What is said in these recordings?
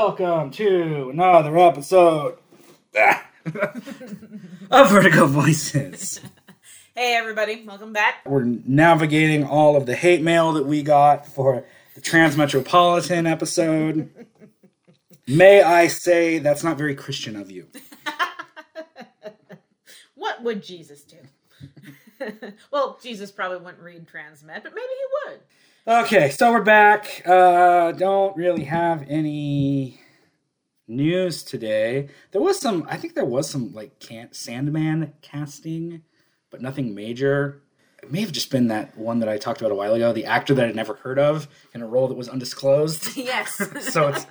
welcome to another episode of Vertigo Voices. Hey everybody, welcome back. We're navigating all of the hate mail that we got for the Transmetropolitan episode. May I say that's not very Christian of you. What would Jesus do? well, Jesus probably wouldn't read Transmet, but maybe he would. Okay, so we're back. Uh, don't really have any news today. There was some, I think there was some like can Sandman casting, but nothing major. It may have just been that one that I talked about a while ago, the actor that I'd never heard of in a role that was undisclosed. Yes. so it's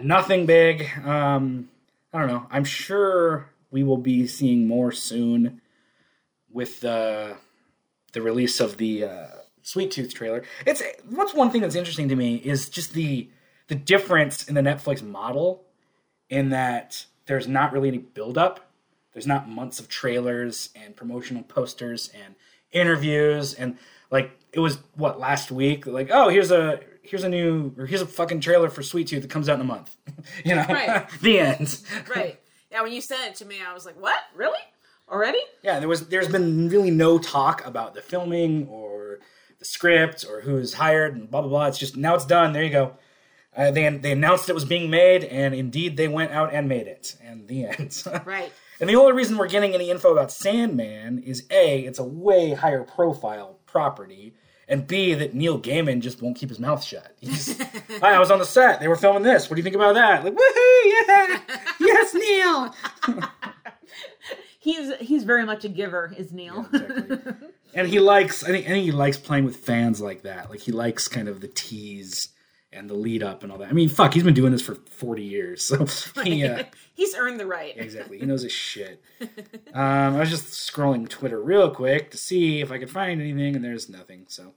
nothing big. Um, I don't know. I'm sure we will be seeing more soon with the the release of the uh, Sweet Tooth trailer. It's what's one thing that's interesting to me is just the the difference in the Netflix model in that there's not really any build up. There's not months of trailers and promotional posters and interviews and like it was what last week like oh here's a here's a new or here's a fucking trailer for Sweet Tooth that comes out in a month. you know. Right. the end. right. Yeah, when you sent it to me, I was like, what? Really? Already? Yeah, there was there's been really no talk about the filming or script or who's hired and blah blah blah. It's just now it's done. There you go. Uh, they they announced it was being made, and indeed they went out and made it. And the end. Right. and the only reason we're getting any info about Sandman is a it's a way higher profile property, and b that Neil Gaiman just won't keep his mouth shut. He's, Hi, I was on the set. They were filming this. What do you think about that? Like woohoo! Yeah, yes, Neil. He's he's very much a giver, is Neil. exactly. And he likes I think, I think he likes playing with fans like that. Like he likes kind of the tease and the lead up and all that. I mean, fuck, he's been doing this for forty years, so he uh, he's earned the right. exactly he knows his shit. Um, I was just scrolling Twitter real quick to see if I could find anything, and there's nothing. So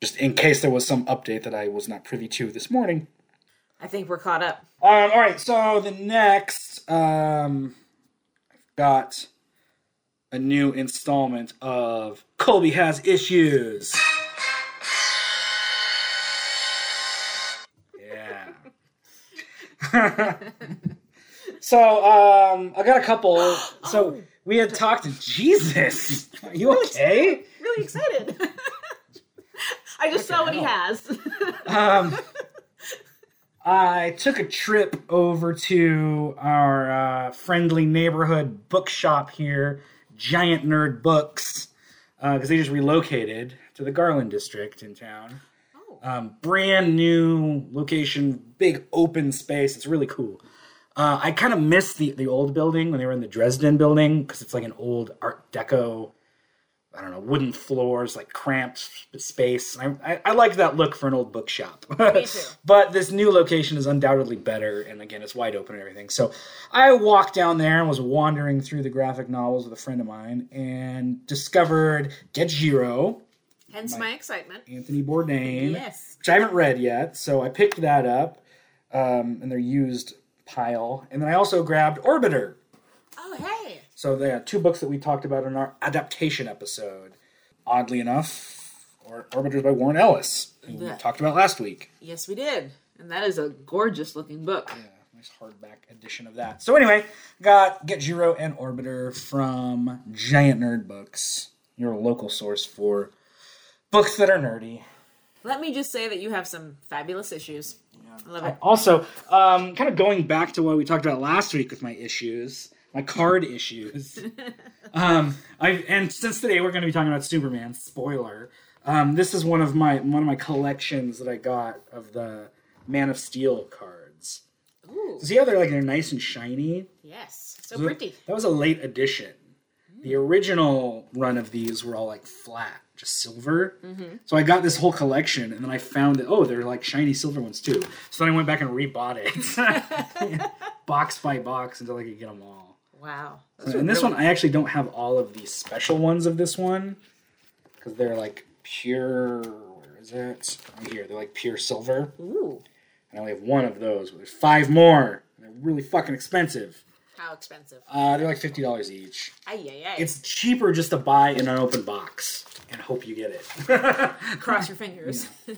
just in case there was some update that I was not privy to this morning. I think we're caught up. Um, all right, so the next, um, I've got a new installment of Colby Has Issues. Yeah. so, um, I got a couple. So, we had talked to Jesus. Are you okay? Really excited. I just saw what he has. um, I took a trip over to our uh, friendly neighborhood bookshop here, Giant Nerd Books, because they just relocated to the Garland district in town. oh. Um, brand new location, big open space. It's really cool. Uh, I kind of miss the, the old building when they were in the Dresden building because it's like an old Art Deco, I don't know, wooden floors, like cramped space. I, I, I like that look for an old bookshop. Me too. but this new location is undoubtedly better, and again, it's wide open and everything. So I walked down there and was wandering through the graphic novels with a friend of mine and discovered Get Jiro, Hence my excitement. Anthony Bourdain Yes. which I haven't read yet. So I picked that up um, in their used pile, and then I also grabbed Orbiter. Oh hey. So they are two books that we talked about in our adaptation episode. Oddly enough, or Orbiters by Warren Ellis, who we talked about last week. Yes, we did. And that is a gorgeous looking book. Yeah, nice hardback edition of that. So anyway, got Get Jiro and Orbiter from Giant Nerd Books, your local source for books that are nerdy. Let me just say that you have some fabulous issues. I love I it. also, um, kind of going back to what we talked about last week with my issues, my card issues. um, I and since today we're going to be talking about Superman. Spoiler. Um, this is one of my one of my collections that I got of the Man of Steel cards. Ooh. See how they're like they're nice and shiny. Yes. So pretty. That was a late edition. The original run of these were all like flat, just silver. So I got this whole collection, and then I found that oh, they're like shiny silver ones too. So then I went back and rebought it, box by box, until I could get them all. Wow. Those and this really- one, I actually don't have all of the special ones of this one because they're like pure. Where is it? Right here. They're like pure silver. Ooh. And I only have one of those. But there's five more. They're really fucking expensive. How expensive? Uh, they're like fifty dollars each. Ay, ay, ay. It's cheaper just to buy in an open box and hope you get it. Cross your fingers.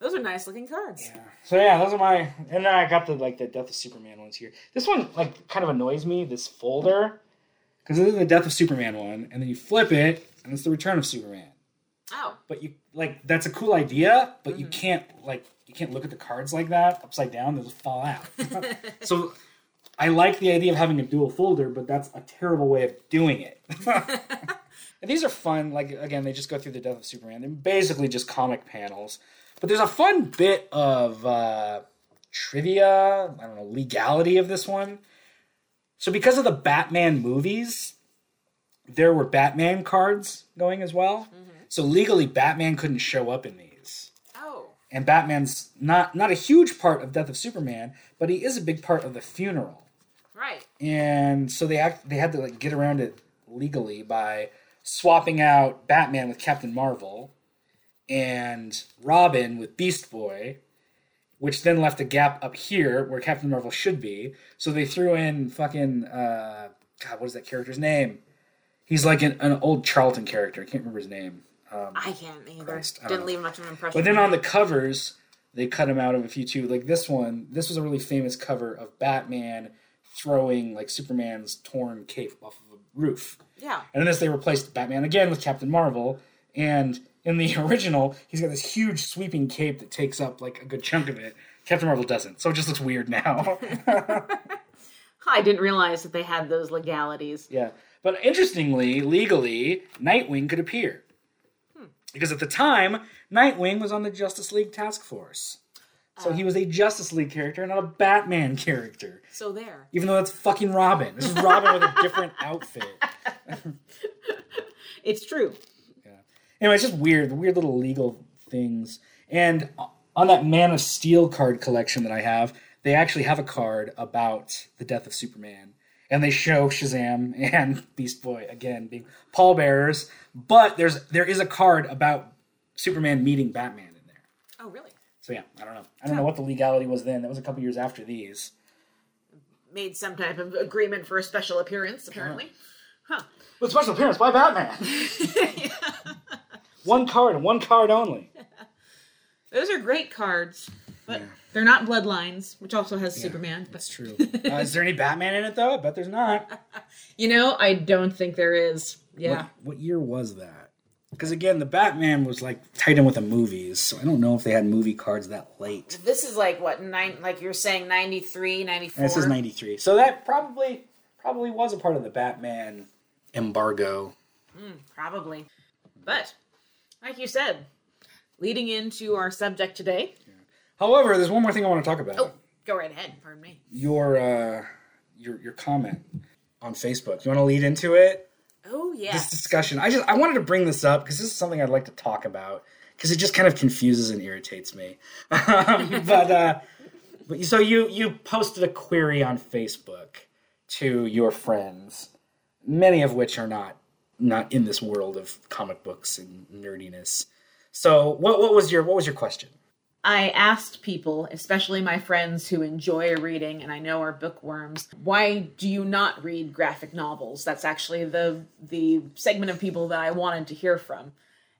Those are nice looking cards. Yeah. So yeah, those are my. And then I got the like the Death of Superman ones here. This one like kind of annoys me. This folder because this is the Death of Superman one, and then you flip it, and it's the Return of Superman. Oh. But you like that's a cool idea, but you mm-hmm. can't like you can't look at the cards like that upside down. They'll just fall out. so I like the idea of having a dual folder, but that's a terrible way of doing it. and these are fun. Like again, they just go through the Death of Superman. They're basically just comic panels. But there's a fun bit of uh, trivia, I don't know, legality of this one. So because of the Batman movies, there were Batman cards going as well. So legally, Batman couldn't show up in these. Oh. And Batman's not not a huge part of Death of Superman, but he is a big part of the funeral. Right. And so they act they had to like get around it legally by swapping out Batman with Captain Marvel and Robin with Beast Boy, which then left a gap up here where Captain Marvel should be. So they threw in fucking uh God, what is that character's name? He's like an, an old Charlton character. I can't remember his name. Um, I can't either. Christ, I Didn't know. leave much of an impression. but then on the covers, they cut him out of a few too. Like this one, this was a really famous cover of Batman throwing like Superman's torn cape off of a roof. yeah. And in this, they replaced Batman again with Captain Marvel. And in the original, he's got this huge sweeping cape that takes up like a good chunk of it. Captain Marvel doesn't, so it just looks weird now. I didn't realize that they had those legalities. yeah, but interestingly, legally, Nightwing could appear hmm. because at the time, Nightwing was on the Justice League Task Force, so he oh. was a Justice League character, not a Batman character. So there. Even though that's fucking Robin. This is Robin with a different outfit. It's true. Anyway, it's just weird, weird little legal things. And on that Man of Steel card collection that I have, they actually have a card about the death of Superman. And they show Shazam and Beast Boy again being pallbearers, but there's there is a card about Superman meeting Batman in there. Oh, really? So yeah, I don't know. I don't know what the legality was then. That was a couple years after these. Made some type of agreement for a special appearance, apparently. Huh. With special appearance by Batman. one card, and one card only. Those are great cards, but Yeah. they're not bloodlines, which also has Superman. But That's true. Uh, is there any Batman in it though? I bet there's not. you know, I don't think there is. Yeah. What, what year was that? Because again, the Batman was like tied in with the movies, so I don't know if they had movie cards that late. This is like what nine? Like you're saying, 93, 94? And this is '93, so that probably probably was a part of the Batman embargo. Probably. But, like you said, leading into our subject today. However, there's one more thing I want to talk about. Oh, go right ahead. Pardon me. Your uh, your your comment on Facebook. You want to lead into it? Oh, yeah. This discussion. I just I wanted to bring this up because this is something I'd like to talk about because it just kind of confuses and irritates me. Um, but uh, but so you you posted a query on Facebook to your friends, many of which are not not in this world of comic books and nerdiness. So what what was your what was your question? I asked people, especially my friends who enjoy reading and I know are bookworms, why do you not read graphic novels? That's actually the the segment of people that I wanted to hear from.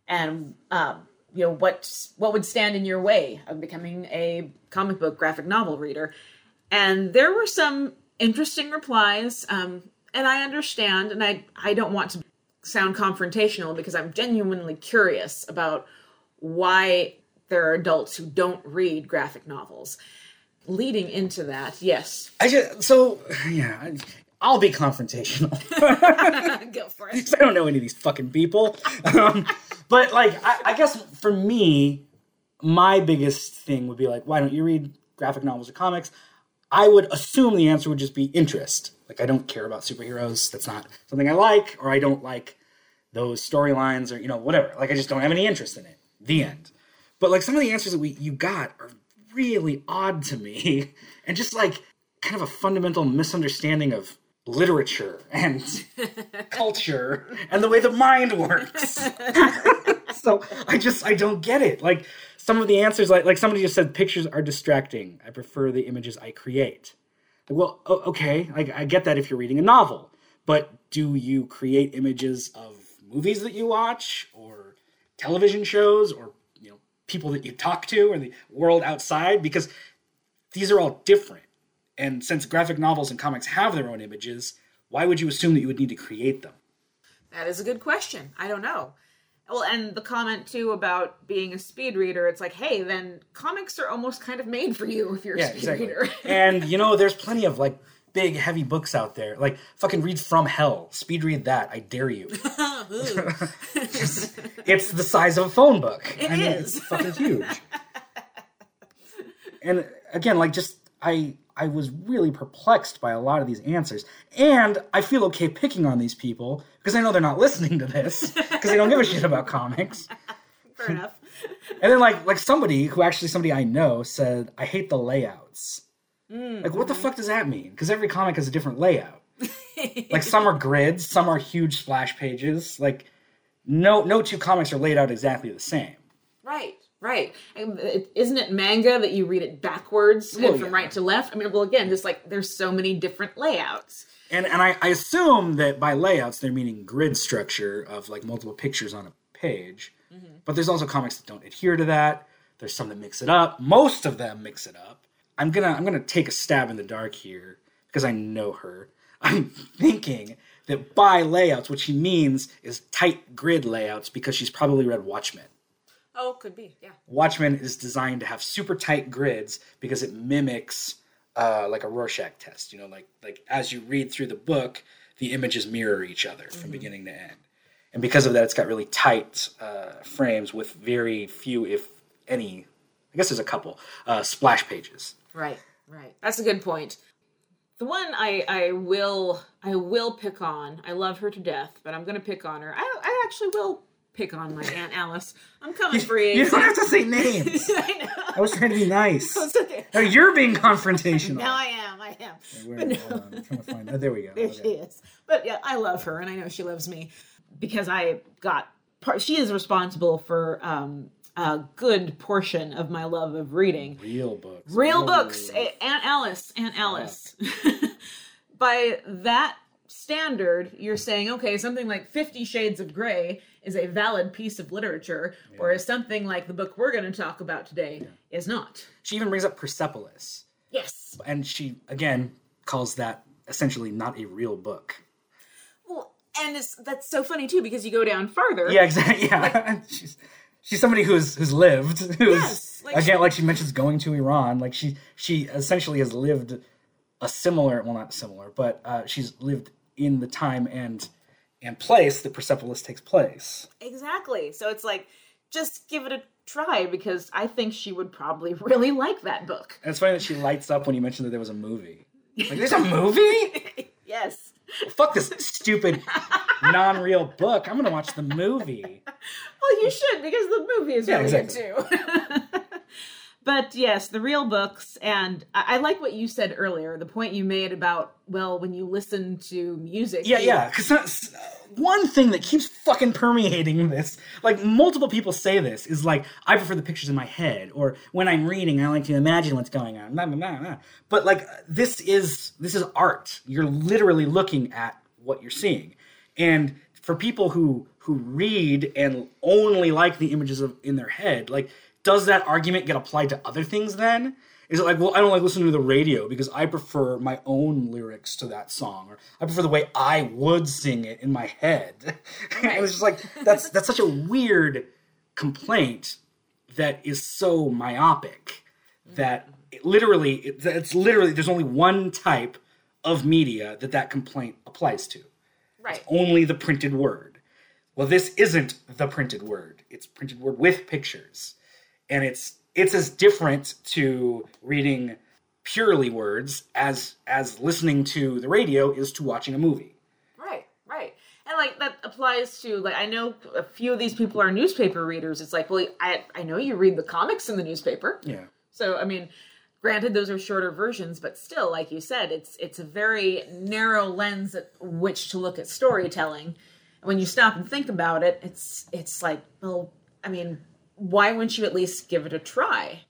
And um, you know, what what would stand in your way of becoming a comic book graphic novel reader? And there were some interesting replies. Um, and I understand, and I I don't want to sound confrontational because I'm genuinely curious about why there are adults who don't read graphic novels. Leading into that, yes, I just so yeah. I'll be confrontational. go for it. I don't know any of these fucking people. Um, but like, I, I guess for me, my biggest thing would be like, why don't you read graphic novels or comics? I would assume the answer would just be interest. Like, I don't care about superheroes. That's not something I like, or I don't like those storylines, or you know, whatever. Like, I just don't have any interest in it. The end. But like, some of the answers that we you got are really odd to me, and just like kind of a fundamental misunderstanding of literature and culture and the way the mind works. so I just I don't get it. Like some of the answers, like like somebody just said, pictures are distracting. I prefer the images I create. Like, well, okay, I, I get that if you're reading a novel, but do you create images of movies that you watch or television shows or you know people that you talk to or the world outside because these are all different. And since graphic novels and comics have their own images, why would you assume that you would need to create them? That is a good question. I don't know. Well, and the comment too about being a speed reader, it's like, hey, then comics are almost kind of made for you if you're a speed exactly. reader. and you know, there's plenty of like big, heavy books out there. Like fucking read From Hell. Speed read that. I dare you. it's the size of a phone book. It I mean, is. It's fucking huge. and again, like just I I was really perplexed by a lot of these answers. And I feel okay picking on these people because I know they're not listening to this because they don't give a shit about comics. Fair enough. And then like like somebody who actually somebody I know said, I hate the layouts. Mm, like what the mm-hmm. fuck does that mean? Because every comic has a different layout. like some are grids, some are huge splash pages. Like no no two comics are laid out exactly the same. Right, right. Isn't it manga that you read it backwards Well, from yeah. right to left? I mean, well, again, just like there's so many different layouts. And and I, I assume that by layouts they're meaning grid structure of like multiple pictures on a page. Mm-hmm. But there's also comics that don't adhere to that. There's some that mix it up. Most of them mix it up. I'm gonna I'm gonna take a stab in the dark here because I know her. I'm thinking that by layouts, what she means is tight grid layouts because she's probably read Watchmen. Oh, could be, yeah. Watchmen is designed to have super tight grids because it mimics uh, like a Rorschach test. You know, like like as you read through the book, the images mirror each other from beginning to end, and because of that, it's got really tight uh, frames with very few, if any. I guess there's a couple uh, splash pages. Right, right. That's a good point. The one I, I will I will pick on. I love her to death, but I'm going to pick on her. I, I actually will pick on my aunt Alice. I'm coming for you. You don't have to say names. I know. I was trying to be nice. It's okay. Now you're being confrontational. Now I am. I am. Where- no. hold on, I'm trying to find. Oh, there we go. There Okay. she is. But yeah, I love her, and I know she loves me because I got part. She is responsible for um, a good portion of my love of reading. Real books. Real oh. books, Aunt Alice, Aunt Alice. By that standard, you're saying, okay, something like Fifty Shades of Grey is a valid piece of literature, whereas something like the book we're going to talk about today is not. She even brings up Persepolis. Yes. and she again calls that essentially not a real book. Well, and it's, that's so funny too because you go down farther. Yeah, exactly. Yeah, she's she's somebody who's who's lived. Who's Yes, like again, she- like she mentions going to Iran. Like she she essentially has lived a similar, well, not similar, but uh, she's lived in the time and and place that Persepolis takes place. Exactly. So it's like, just give it a try because I think she would probably really like that book. And it's funny that she lights up when you mentioned that there was a movie. Like, there's a movie? yes. Fuck this stupid non-real book. I'm gonna watch the movie. Well, you should because the movie is Yeah, really exactly. good too. but yes, the real books, and I, I like what you said earlier. The point you made about well, when you listen to music, Yeah, you- yeah. Because that's uh, one thing that keeps fucking permeating this, like multiple people say this, is like I prefer the pictures in my head, or when I'm reading, I like to imagine what's going on. Blah, blah, blah, blah. But like this is this is art. You're literally looking at what you're seeing, and for people who who read and only like the images of in their head, like does that argument get applied to other things then? Is it like, well, I don't like listening to the radio because I prefer my own lyrics to that song, or I prefer the way I would sing it in my head. and it's just like that's that's such a weird complaint that is so myopic that mm-hmm. it literally it, it's literally there's only one type of media that that complaint applies to right. only the printed word. Well, this isn't the printed word. It's printed word with pictures. And it's it's as different to reading purely words as as listening to the radio is to watching a movie. Right, right. And like that applies to like I know a few of these people are newspaper readers. It's like, well, I I know you read the comics in the newspaper. Yeah. So I mean, granted those are shorter versions, but still, like you said, it's it's a very narrow lens at which to look at storytelling. And when you stop and think about it, it's it's like, well, I mean, why wouldn't you at least give it a try?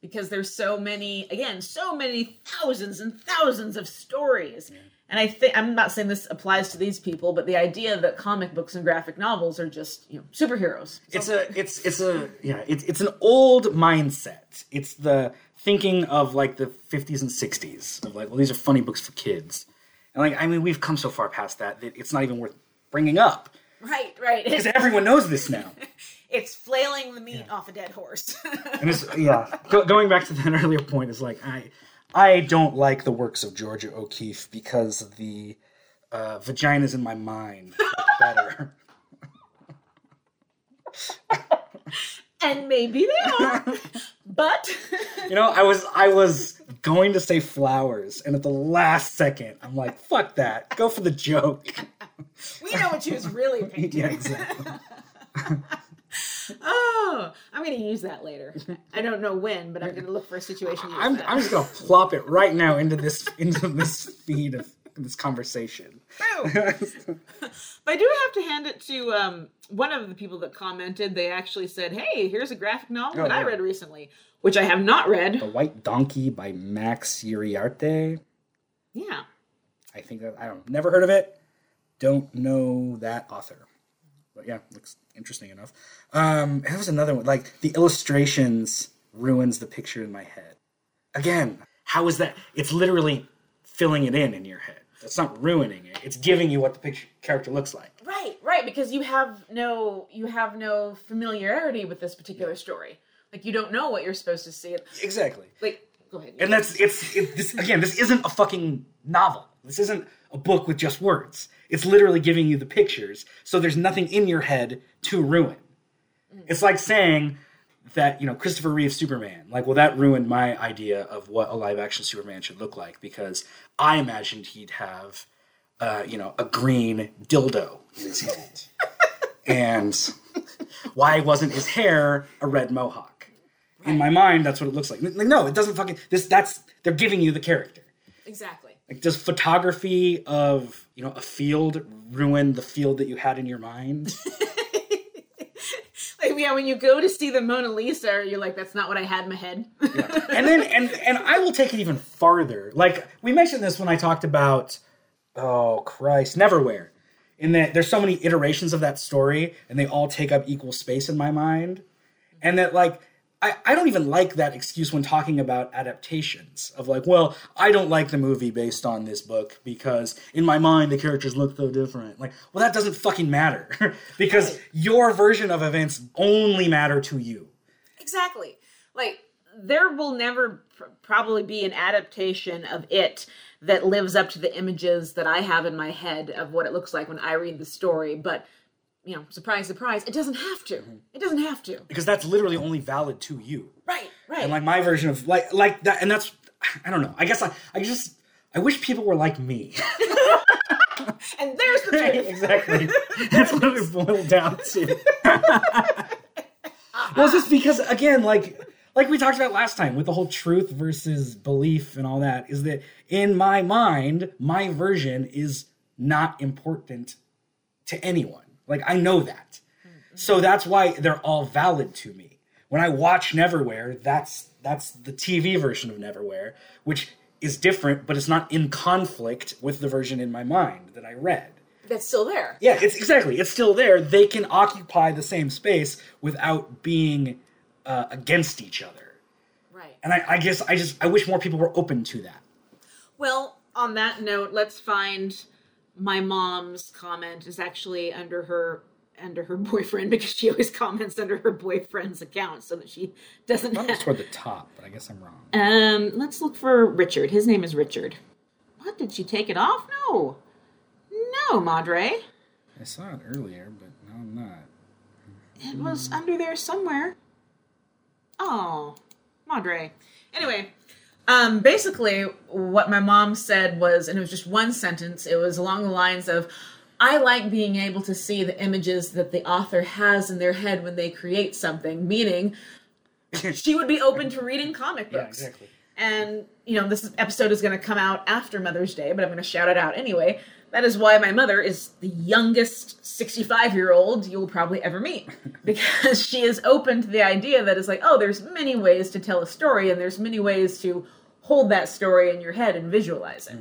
because there's so many again so many thousands and thousands of stories. And i think i'm not saying this applies to these people but the idea that comic books and graphic novels are just you know superheroes. It's a it's it's a yeah it's it's an old mindset. It's the thinking of like the 50s and 60s of like well these are funny books for kids. And like i mean we've come so far past that that it's not even worth bringing up. Right right. Because everyone knows this now it's flailing the meat off a dead horse. And it's yeah. Go, going back to that earlier point is like i i don't like the works of georgia o'keeffe because the uh, vaginas in my mind better. And maybe they are. But you know i was i was going to say flowers and at the last second i'm like fuck that. Go for the joke. We know what she was really painting. yeah exactly oh i'm gonna use that later i don't know when but i'm gonna look for a situation I'm. I'm just gonna plop it right now into this into this feed of this conversation but I do have to hand it to um, one of the people that commented. They actually said, "Hey, here's a graphic novel Oh, that I read recently, which I have not read." the white donkey by max uriarte Yeah, I think that I don't never heard of it. Don't know that author. But yeah, looks interesting enough. Um that was another one. Like the illustrations ruins the picture in my head. Again, how is that? It's literally filling it in in your head. That's not ruining it. It's giving you what the picture character looks like. right, right. Because you have no, you have no familiarity with this particular story. Like you don't know what you're supposed to see. Exactly. Like, go ahead. And that's it's it, this again. This isn't a fucking novel. This isn't a book with just words. It's literally giving you the pictures, so there's nothing in your head to ruin. It's like saying that you know Christopher Reeve Superman. Like, well, that ruined my idea of what a live action Superman should look like because I imagined he'd have, uh, you know, a green dildo in his hand, and why wasn't his hair a red mohawk? In my mind, that's what it looks like. Like, No, it doesn't fucking. This that's they're giving you the character. exactly. Like, does photography of you know a field ruin the field that you had in your mind? Like, yeah, when you go to see the Mona Lisa, you're like, "That's not what I had in my head." and then and and I will take it even farther. Like we mentioned this when I talked about oh Christ, Neverwhere. In that there's so many iterations of that story and they all take up equal space in my mind. And that like I, I don't even like that excuse when talking about adaptations of like, well, I don't like the movie based on this book because in my mind the characters look so different. Like, well, that doesn't fucking matter because Right. your version of events only matter to you. Exactly. Like there will never pr- probably be an adaptation of it that lives up to the images that I have in my head of what it looks like when I read the story, but you know, surprise surprise, it doesn't have to. Mm-hmm. It doesn't have to. Because that's literally only valid to you. Right, right. and like my version of like like that and that's i don't know i guess i i just i wish people were like me and there's the truth. exactly that's what it boiled down to well it's just because again like like we talked about last time with the whole truth versus belief and all that is that in my mind my version is not important to anyone like i know that so that's why they're all valid to me when i watch neverwhere that's that's the tv version of neverwhere which is different but it's not in conflict with the version in my mind that i read That's still there. yeah, it's exactly. It's still there. They can occupy the same space without being uh, against each other. Right. And I, I guess I just I wish more people were open to that. Well, on that note, let's find my mom's comment is actually under her under her boyfriend because she always comments under her boyfriend's account so that she doesn't was have toward the top, but I guess I'm wrong. Um, let's look for Richard. His name is Richard. What did she take it off? No. No, Madre. I saw it earlier, but no, I'm not. It was under there somewhere. Oh, Madre. Anyway, um, basically, what my mom said was, and it was just one sentence, it was along the lines of, I like being able to see the images that the author has in their head when they create something, meaning she would be open to reading comic Yeah, books. exactly. And, you know, this episode is going to come out after Mother's Day, but I'm going to shout it out anyway. That is why my mother is the youngest 65 year old you will probably ever meet. Because she is open to the idea that it's like, oh, there's many ways to tell a story, and there's many ways to hold that story in your head and visualize it.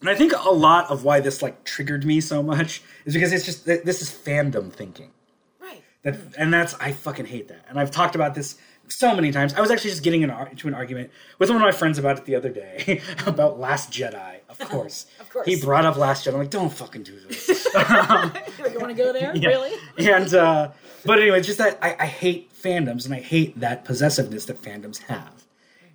And I think a lot of why this like triggered me so much is because it's just this is fandom thinking. Right. That and that's I fucking hate that. And I've talked about this so many times. I was actually just getting in ar- into an argument with one of my friends about it the other day about Last Jedi. Of course, Of course. He brought up Last Jedi. I'm like, don't fucking do this. you want to go there? Yeah. Really? And uh, but anyway, it's just that I, I hate fandoms and I hate that possessiveness that fandoms have,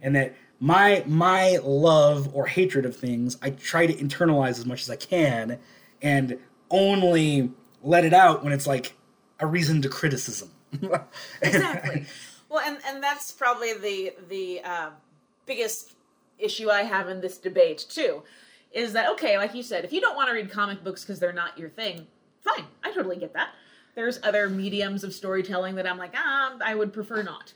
and that my my love or hatred of things I try to internalize as much as I can, and only let it out when it's like a reason to criticism. exactly. Well, and and that's probably the the uh, biggest issue I have in this debate too, is that okay? Like you said, if you don't want to read comic books because they're not your thing, fine. I totally get that. There's other mediums of storytelling that I'm like, ah, I would prefer not.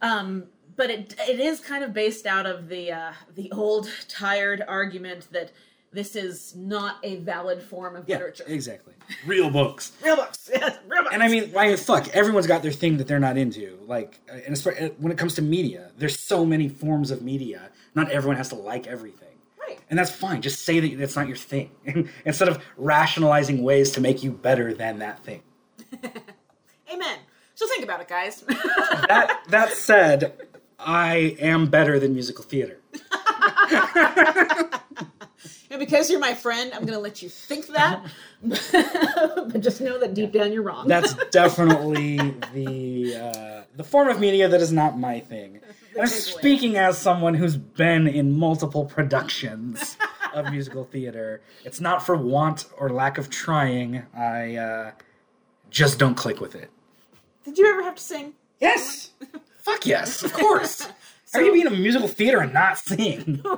Um, but it it is kind of based out of the uh, the old tired argument that this is not a valid form of yeah, literature. exactly. Real books. Real books, yes, real books. And I mean, I mean, fuck, everyone's got their thing that they're not into. Like, uh, and especially when it comes to media, there's so many forms of media. Not everyone has to like everything. right. And that's fine. Just say that that's not your thing. Instead of rationalizing ways to make you better than that thing. Amen. So think about it, guys. That that said, I am better than musical theater. and because you're my friend, I'm going to let you think that. but just know that deep down you're wrong. That's definitely the uh, the form of media that is not my thing. I'm speaking as someone who's been in multiple productions of musical theater. It's not for want or lack of trying. I uh, just don't click with it. Did you ever have to sing? Yes. Fuck yes, of course. How are you being in a musical theater and not sing?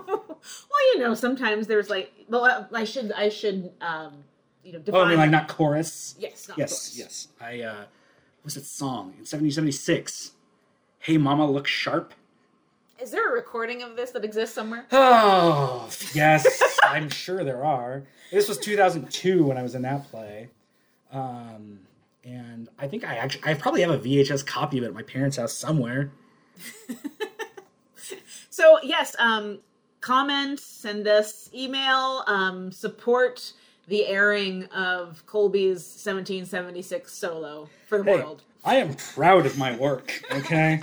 Well, you know, sometimes there's like, well, I should, I should, um, you know, define. Oh, I mean, like not chorus. Yes, not yes, chorus. yes. I uh, what's that song in 1776? Hey, Mama, look sharp. Is there a recording of this that exists somewhere? Oh, yes, I'm sure there are. This was 2002 when I was in that play. Um, and I think I actually, I probably have a VHS copy of it at my parents' house somewhere. So yes, um, comment, send us email, um, support the airing of Colby's 1776 solo for the Hey, world. I am proud of my work, okay?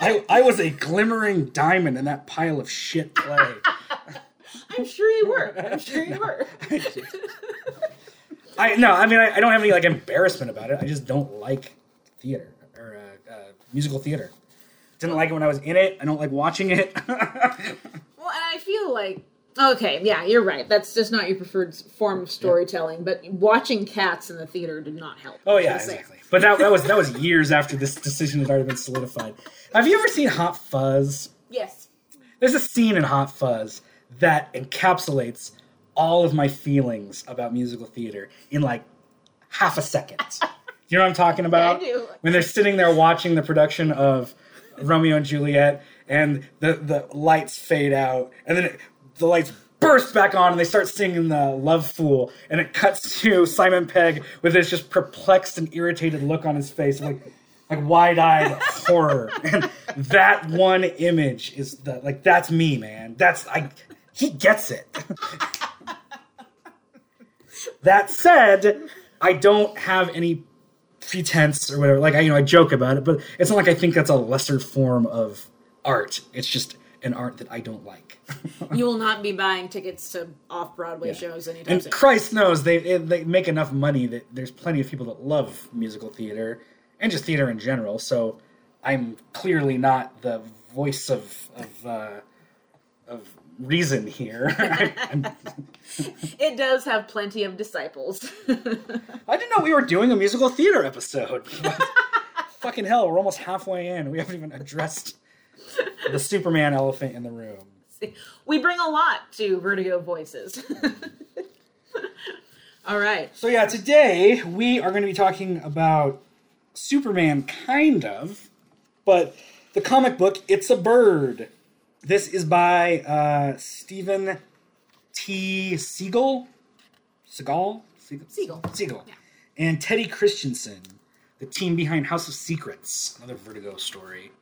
I, I was a glimmering diamond in that pile of shit play. I'm sure you were. I'm sure you were. I no, I mean I, I don't have any like embarrassment about it. I just don't like theater or uh, uh, musical theater. Didn't like it when I was in it. I don't like watching it. Well, and I feel like okay, yeah, you're right. That's just not your preferred form of storytelling. But watching Cats in the theater did not help. oh yeah, exactly. But that, that was that was years after this decision had already been solidified. Have you ever seen Hot Fuzz? Yes. There's a scene in Hot Fuzz that encapsulates all of my feelings about musical theater in like half a second. you know what I'm talking about? do. When they're sitting there watching the production of Romeo and Juliet, and the the lights fade out, and then it, the lights burst back on, and they start singing the Love Fool, and it cuts to Simon Pegg with this just perplexed and irritated look on his face, like like wide-eyed horror. And that one image is the like that's me, man. That's I he gets it. That said, I don't have any pretense or whatever. Like I, you know, I joke about it, but it's not like I think that's a lesser form of art. It's just an art that I don't like. You will not be buying tickets to off Broadway shows anytime and soon. Christ knows they they make enough money that there's plenty of people that love musical theater and just theater in general. So I'm clearly not the voice of of uh, of reason here. It does have plenty of disciples. I didn't know we were doing a musical theater episode. Fucking hell, we're almost halfway in. We haven't even addressed the Superman elephant in the room. we bring a lot to Vertigo Voices. All right. So yeah, today we are going to be talking about Superman, kind of, but the comic book "It's a Bird," This is by uh, Steven T. Seagle. Seagal? Siegel. Siegel. Siegel. Yeah. And Teddy Kristiansen, the team behind House of Secrets, another Vertigo story.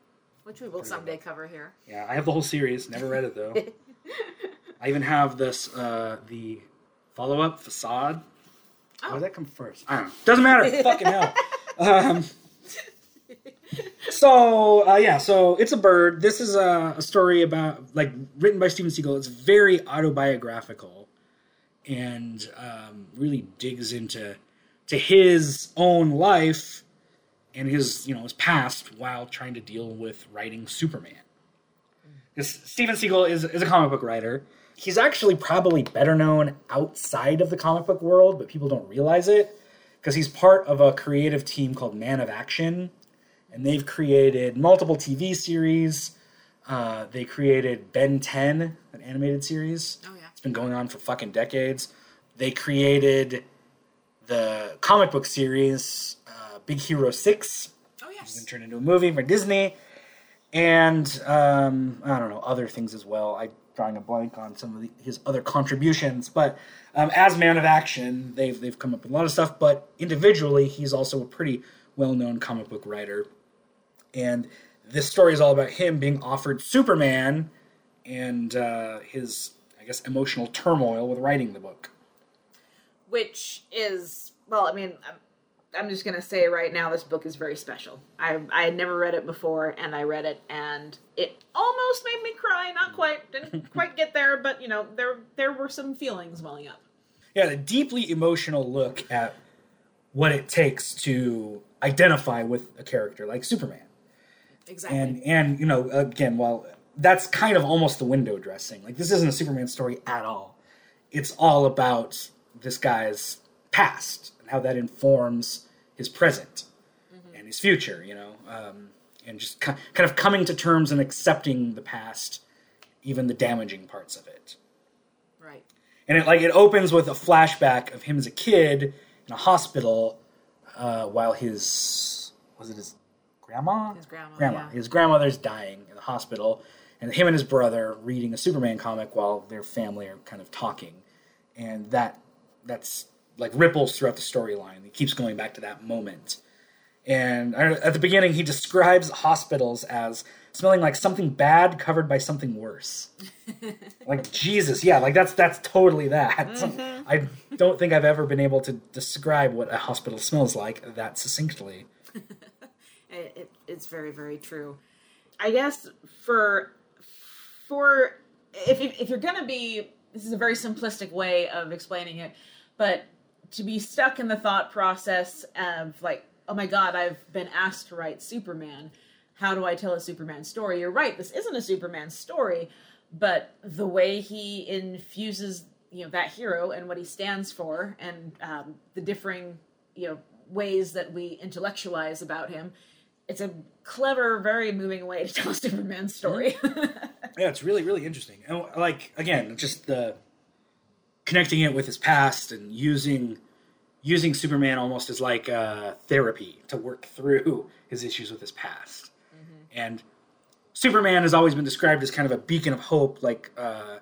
Which we will someday cover here. Yeah, I have the whole series. Never read it though. I even have this uh, the follow up facade. Where Oh. did that come first? I don't know. Doesn't matter. Fucking hell. Um, so uh, yeah, so it's a bird. This is a, a story about like written by Steven Seagle. It's very autobiographical, and um, really digs into to his own life and his you know his past while trying to deal with writing Superman. Steven Seagle is, is a comic book writer. He's actually probably better known outside of the comic book world, but people don't realize it because he's part of a creative team called Man of Action, and they've created multiple TV series. Uh, they created Ben 10, an animated series. Oh, yeah. It's been going on for fucking decades. They created the comic book series uh, Big Hero 6, Oh it's yes. been turned into a movie for Disney, and um, I don't know other things as well. I'm drawing a blank on some of the, his other contributions, but um, as Man of Action, they've they've come up with a lot of stuff. But individually, he's also a pretty well-known comic book writer, and this story is all about him being offered Superman and uh, his, I guess, emotional turmoil with writing the book. Which is well, I mean, I'm, I'm just gonna say right now, this book is very special. I I had never read it before, and I read it, and it almost made me cry. Not quite, didn't quite get there, but you know, there there were some feelings welling up. yeah, a deeply emotional look at what it takes to identify with a character like Superman. Exactly. And and you know, again, well, that's kind of almost the window dressing. Like this isn't a Superman story at all. It's all about this guy's past and how that informs his present and his future. You know, um, and just ki- kind of coming to terms and accepting the past, even the damaging parts of it right. and it like it opens with a flashback of him as a kid in a hospital uh, while his was it his grandma? His grandma, grandma. yeah. his grandmother's dying in the hospital and him and his brother reading a Superman comic while their family are kind of talking. And that that's like ripples throughout the storyline. It keeps going back to that moment. And at the beginning he describes hospitals as smelling like something bad covered by something worse. Like jesus yeah like that's that's totally that. Mm-hmm. i don't think i've ever been able to describe what a hospital smells like that succinctly It, it, it's very very true. I guess for for if if you're gonna be this is a very simplistic way of explaining it, but to be stuck in the thought process of like, oh my god, I've been asked to write Superman. How do I tell a Superman story? You're right, this isn't a Superman story, but the way he infuses you know that hero and what he stands for, and um, the differing you know ways that we intellectualize about him, it's a clever, very moving way to tell a Superman story. yeah. It's really really interesting. And like again just the connecting it with his past and using using superman almost as like uh, therapy to work through his issues with his past. And superman has always been described as kind of a beacon of hope like uh,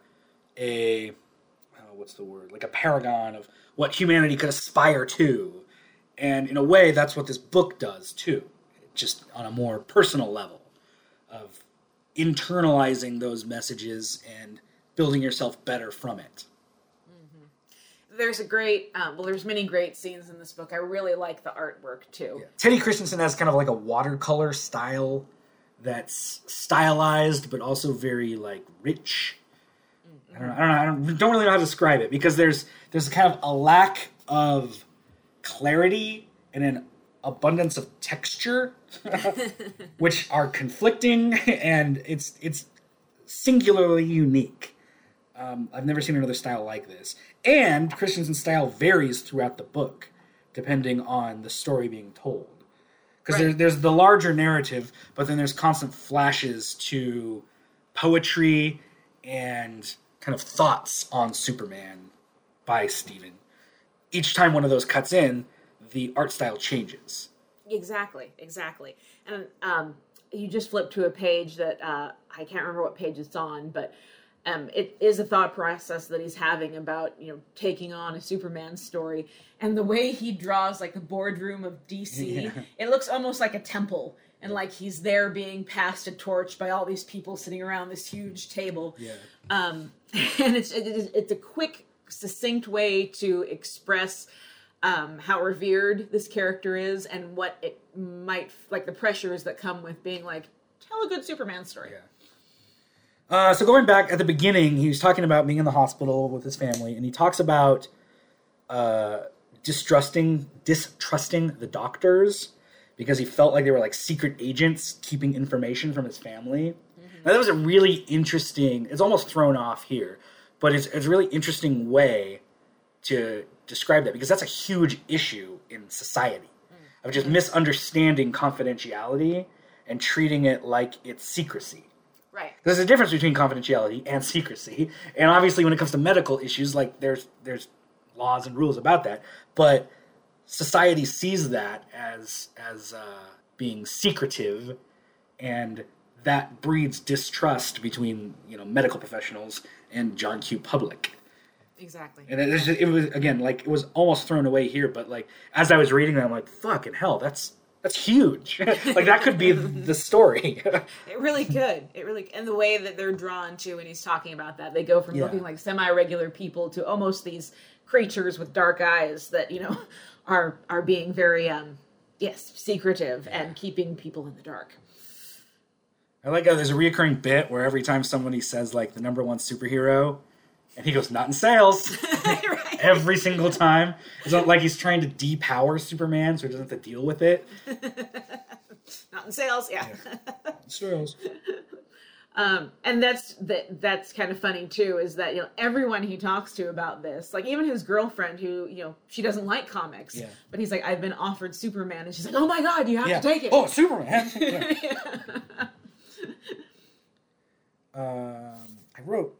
a oh, what's the word? Like a paragon of what humanity could aspire to. And in a way that's what this book does too just on a more personal level of internalizing those messages and building yourself better from it. there's a great, um, well, there's many great scenes in this book. I really like the artwork too. Teddy Kristiansen has kind of like a watercolor style that's stylized but also very like rich. I don't know. I don't know. I don't, don't really know how to describe it because there's there's kind of a lack of clarity and an abundance of texture, which are conflicting, and it's it's singularly unique. Um, I've never seen another style like this. And Kristiansen's style varies throughout the book, depending on the story being told. Because Right. there's the larger narrative, but then there's constant flashes to poetry and kind of thoughts on Superman by Steven. Each time one of those cuts in, the art style changes. Exactly, exactly. And um, you just flip to a page that uh, I can't remember what page it's on, but um, it is a thought process that he's having about you know taking on a Superman story, and the way he draws like the boardroom of DC, Yeah. it looks almost like a temple, and like he's there being passed a torch by all these people sitting around this huge table. Yeah. Um, and it's it it's a quick, succinct way to express um, how revered this character is and what it might like the pressures that come with being like tell a good Superman story. Yeah. Uh, so going back at the beginning, he was talking about being in the hospital with his family, and he talks about uh, distrusting distrusting the doctors because he felt like they were like secret agents keeping information from his family. Now that was a really interesting. It's almost thrown off here, but it's, it's a really interesting way to describe that because that's a huge issue in society of just misunderstanding confidentiality and treating it like it's secrecy. Right. There's a difference between confidentiality and secrecy, and obviously, when it comes to medical issues, like there's there's laws and rules about that. But society sees that as as uh, being secretive, and that breeds distrust between you know medical professionals and John Q. Public. Exactly. And it, was just- it was again like it was almost thrown away here, but like as I was reading that, I'm like, fucking hell, that's that's huge. like that could be the story. It really could. It really and the way that they're drawn to when he's talking about that, they go from Yeah. looking like semi-regular people to almost these creatures with dark eyes that you know are are being very um yes secretive and keeping people in the dark. I like how there's a reoccurring bit where every time somebody says like the number one superhero, and he goes, "Not in sales." right. every single time. It's not like he's trying to depower Superman so he doesn't have to deal with it. Not in sales, yeah. Sales. Um, and that's that that's kind of funny too is that you know everyone he talks to about this like even his girlfriend who you know she doesn't like comics Yeah. but he's like i've been offered superman and she's like oh my god you have Yeah. to take it Oh, Superman. Yeah. um, I wrote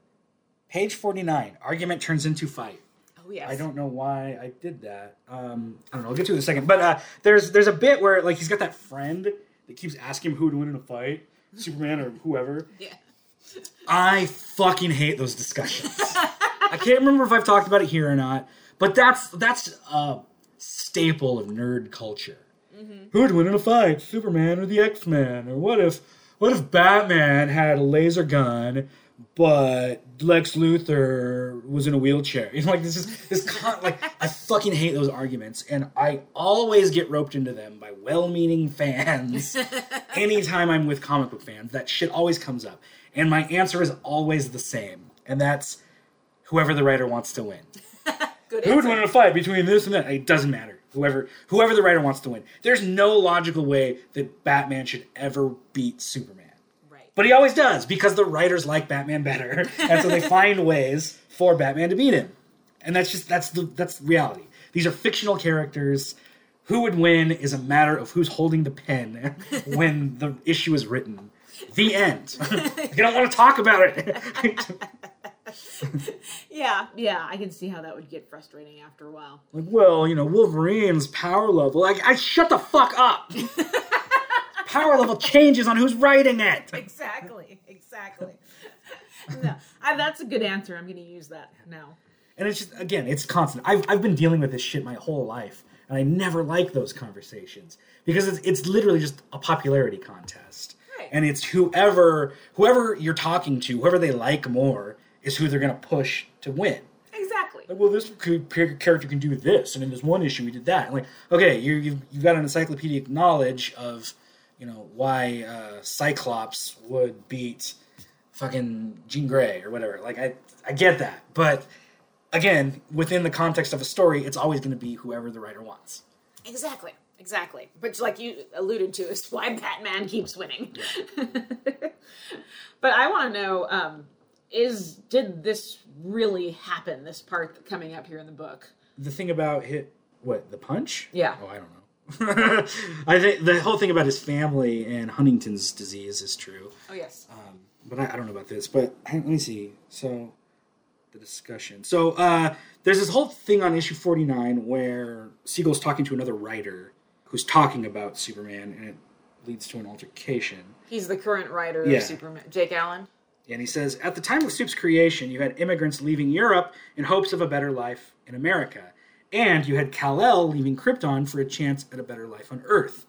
page 49. Argument turns into fight. oh yes I don't know why I did that. Um, I don't know. I'll get to it in a second. But uh, there's there's a bit where like he's got that friend that keeps asking him who would win in a fight, Superman or whoever. yeah I fucking hate those discussions. I can't remember if I've talked about it here or not, but that's that's a staple of nerd culture. Who would win in a fight, Superman or the X Men? Or what if what if Batman had a laser gun, but Lex Luthor was in a wheelchair? You know, like this is this con- like I fucking hate those arguments, and I always get roped into them by well-meaning fans. Anytime I'm with comic book fans, that shit always comes up, and my answer is always the same, and that's whoever the writer wants to win. good Who would win in a fight between this and that? It doesn't matter. Whoever whoever the writer wants to win. There's no logical way that Batman should ever beat Superman. But he always does because the writers like Batman better. And so they find ways for Batman to beat him. And that's just that's the that's reality. These are fictional characters. Who would win is a matter of who's holding the pen when the issue is written. The end. you don't want to talk about it. yeah yeah i can see how that would get frustrating after a while Like, well, you know, Wolverine's power level. Like, I shut the fuck up. Power level changes on who's writing it. exactly exactly no I, that's a good answer i'm gonna use that now And it's just again, it's constant. I've I've been dealing with this shit my whole life, and I never like those conversations because it's it's literally just a popularity contest. Right. And it's whoever whoever you're talking to, whoever they like more, is who they're gonna push to win. exactly Like, well, this character can do this, and in this one issue we did that. And like, okay, you you've, you've got an encyclopedic knowledge of, you know, why uh, Cyclops would beat fucking Jean Grey or whatever. Like, I I get that, but again, within the context of a story, it's always going to be whoever the writer wants. Exactly, exactly. But like you alluded to, is why Batman keeps winning. but I want to know: um, is did this really happen? This part coming up here in the book? The thing about hit what the punch? Yeah. Oh, I don't know. I think the whole thing about his family and Huntington's disease is true. Oh yes. Um, but I, I don't know about this. But let me see. So the discussion. So uh, there's this whole thing on issue 49 where Seagle's talking to another writer who's talking about Superman, and it leads to an altercation. He's the current writer Yeah. of Superman. Jake Allen. And he says, At the time of Soup's creation, you had immigrants leaving Europe in hopes of a better life in America. And you had Kal-El leaving Krypton for a chance at a better life on Earth.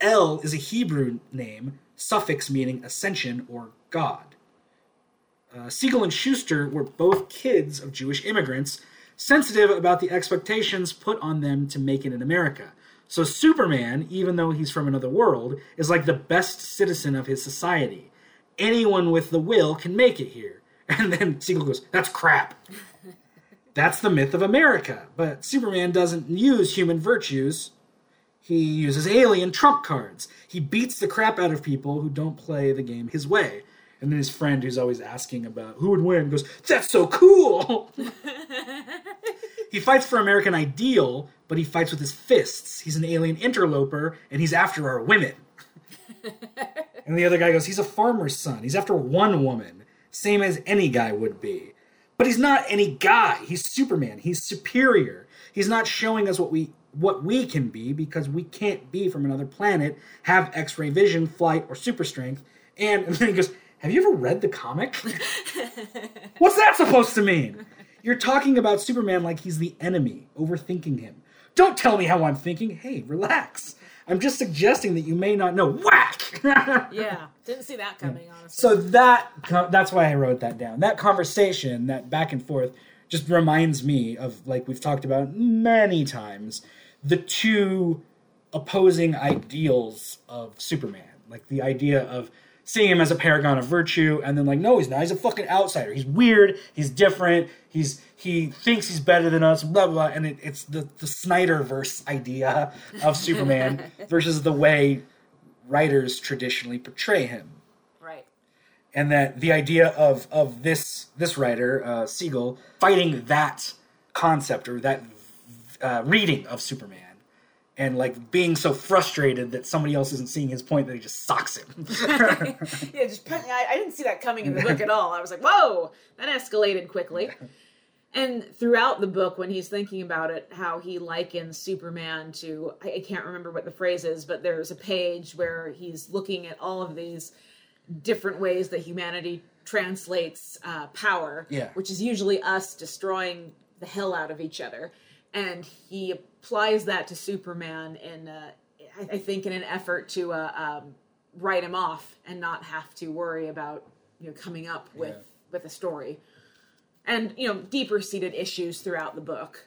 El is a Hebrew name, suffix meaning ascension or God. Uh, Siegel and Shuster were both kids of Jewish immigrants, sensitive about the expectations put on them to make it in America. So Superman, even though he's from another world, is like the best citizen of his society. Anyone with the will can make it here. And then Seagle goes, That's crap. That's the myth of America. But Superman doesn't use human virtues. He uses alien trump cards. He beats the crap out of people who don't play the game his way. And then his friend, who's always asking about who would win, goes, That's so cool! he fights for American ideal, but he fights with his fists. He's an alien interloper, and he's after our women. and the other guy goes, He's a farmer's son. He's after one woman, same as any guy would be. But he's not any guy. He's Superman. He's superior. He's not showing us what we what we can be because we can't be from another planet, have X-ray vision, flight, or super strength. And, and then he goes, "Have you ever read the comic? What's that supposed to mean? You're talking about Superman like he's the enemy, overthinking him. Don't tell me how I'm thinking. Hey, relax. I'm just suggesting that you may not know. Whack! Yeah, didn't see that coming. Honestly. So that that's why I wrote that down. That conversation, that back and forth, just reminds me of like we've talked about many times, the two opposing ideals of Superman. Like the idea of seeing him as a paragon of virtue, and then like, no, he's not. He's a fucking outsider. He's weird. He's different. He's he thinks he's better than us. Blah blah. And it, it's the the Snyderverse idea of Superman versus the way writers traditionally portray him right. and that the idea of of this this writer uh, Seagle fighting that concept or that uh, reading of Superman, and like being so frustrated that somebody else isn't seeing his point that he just socks him. Yeah, just I, I didn't see that coming in the book at all. I was like, whoa, that escalated quickly. And throughout the book, when he's thinking about it, how he likens Superman to, I, I can't remember what the phrase is, but there's a page where he's looking at all of these different ways that humanity translates uh, power, Yeah. which is usually us destroying the hell out of each other. And he applies that to Superman in, uh, I, I think, in an effort to uh, um, write him off and not have to worry about you know coming up with Yeah. with a story and you know deeper seated issues throughout the book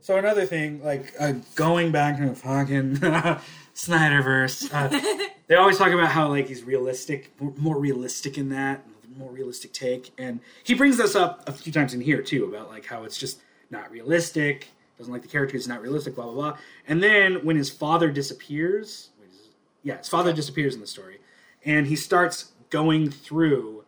so another thing, like uh, going back to the fucking Snyderverse, uh, they always talk about how like he's realistic, more- more realistic in that, more realistic take, and he brings this up a few times in here too about like how it's just not realistic. Doesn't like the character. It's not realistic. Blah blah blah. And then when his father disappears, wait, is it- yeah, his father disappears in the story, and he starts going through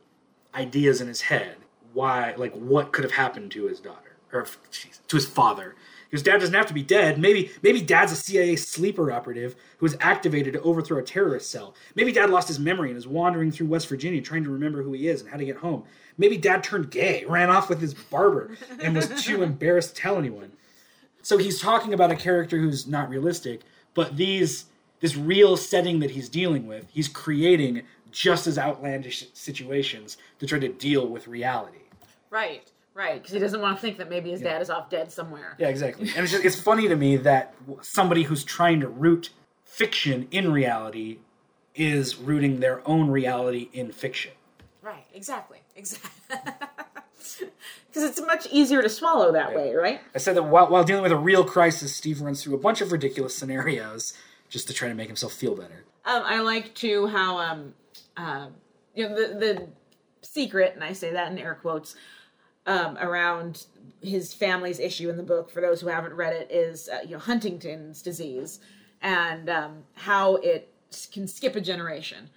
ideas in his head. Why, like, what could have happened to his daughter or jeez, to his father? Because dad doesn't have to be dead. Maybe, maybe dad's a CIA sleeper operative who was activated to overthrow a terrorist cell. Maybe dad lost his memory and is wandering through West Virginia trying to remember who he is and how to get home. Maybe dad turned gay, ran off with his barber, and was too embarrassed to tell anyone. So he's talking about a character who's not realistic, but these this real setting that he's dealing with, he's creating just as outlandish situations to try to deal with reality. right right because he doesn't want to think that maybe his dad is off dead somewhere Yeah, exactly. And it's just, it's funny to me that somebody who's trying to root fiction in reality is rooting their own reality in fiction. right exactly exactly because it's much easier to swallow that way right I said that while, while dealing with a real crisis, Steve runs through a bunch of ridiculous scenarios just to try to make himself feel better. Um, I like too how um, uh, you know the the secret, and I say that in air quotes, um, around his family's issue in the book. For those who haven't read it, is uh, you know Huntington's disease and um, how it can skip a generation.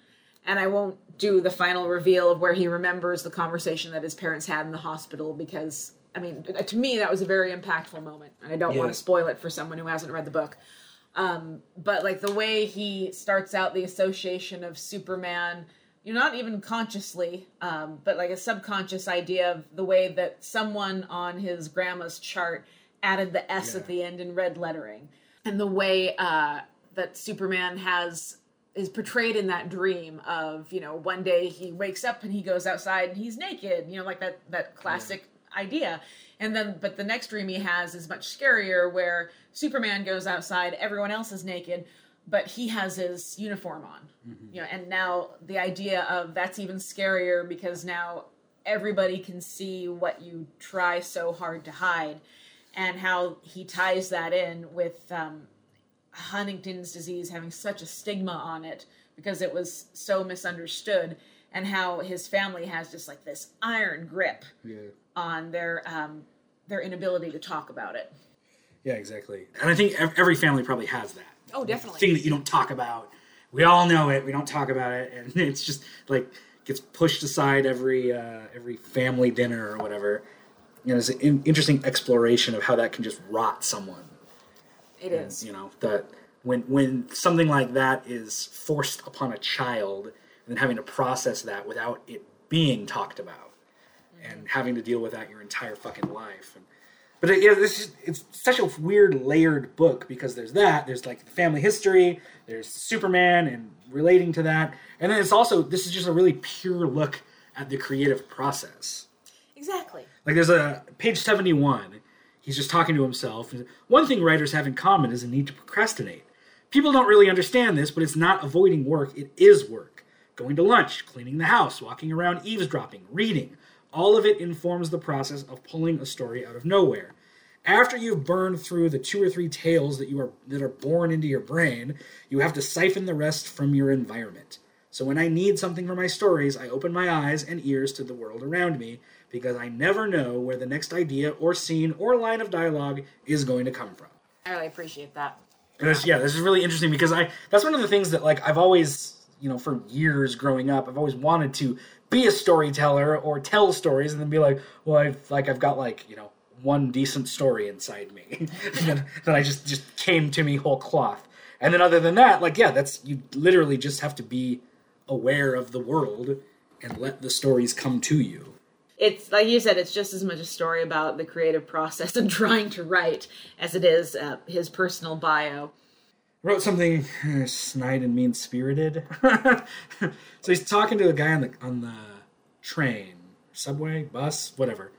And I won't do the final reveal of where he remembers the conversation that his parents had in the hospital because I mean, to me, that was a very impactful moment, and I don't Yeah. want to spoil it for someone who hasn't read the book Um, but like the way he starts out the association of Superman, you know, not even consciously, um, but like a subconscious idea of the way that someone on his grandma's chart added the S Yeah. at the end in red lettering, and the way uh, that Superman has is portrayed in that dream of you know one day he wakes up and he goes outside and he's naked you know like that that classic idea. And then but the next dream he has is much scarier where superman goes outside everyone else is naked but he has his uniform on. You know and now the idea of that's even scarier because now everybody can see what you try so hard to hide and how he ties that in with um, Huntington's disease having such a stigma on it because it was so misunderstood, and how his family has just like this iron grip Yeah. on their um, their inability to talk about it. Yeah, exactly. And I think every family probably has that. Oh, definitely. thing that you don't talk about. We all know it. We don't talk about it, and it's just like gets pushed aside every uh, every family dinner or whatever. You know, it's an in- interesting exploration of how that can just rot someone. It is. You know that when when something like that is forced upon a child, and having to process that without it being talked about, and mm-hmm. having to deal with that your entire fucking life. And, but uh, it, yeah, this is, it's such a weird layered book because there's that, there's like the family history, there's Superman and relating to that, and then it's also this is just a really pure look at the creative process. Exactly. Like there's a page 71. He's just talking to himself. One thing writers have in common is a need to procrastinate. People don't really understand this, but it's not avoiding work, it is work. Going to lunch, cleaning the house, walking around eavesdropping, reading. All of it informs the process of pulling a story out of nowhere. After you've burned through the two or three tales that you are that are born into your brain, you have to siphon the rest from your environment. So when I need something for my stories, I open my eyes and ears to the world around me because I never know where the next idea or scene or line of dialogue is going to come from. I really appreciate that. And yeah, this is really interesting because I that's one of the things that like I've always you know for years growing up I've always wanted to be a storyteller or tell stories and then be like well I've like I've got like you know one decent story inside me that, that I just just came to me whole cloth and then other than that like yeah that's you literally just have to be aware of the world and let the stories come to you It's like you said, it's just as much a story about the creative process and trying to write as it is uh, his personal bio. wrote something uh, snide and mean spirited. so he's talking to a guy on the on the train, subway, bus, whatever.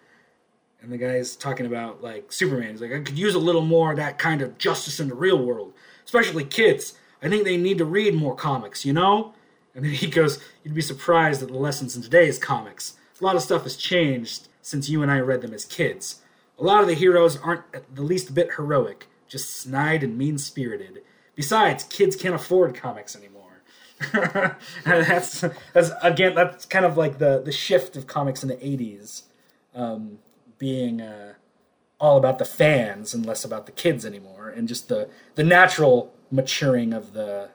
And the guy's talking about like Superman. He's like, I could use a little more of that kind of justice in the real world, especially kids. I think they need to read more comics, you know? And then he goes, You'd be surprised at the lessons in today's comics. A lot of stuff has changed since you and I read them as kids. A lot of the heroes aren't the least bit heroic, just snide and mean spirited. Besides, kids can't afford comics anymore. that's that's again that's kind of like the the shift of comics in the '80s, um, being uh, all about the fans and less about the kids anymore, and just the the natural maturing of the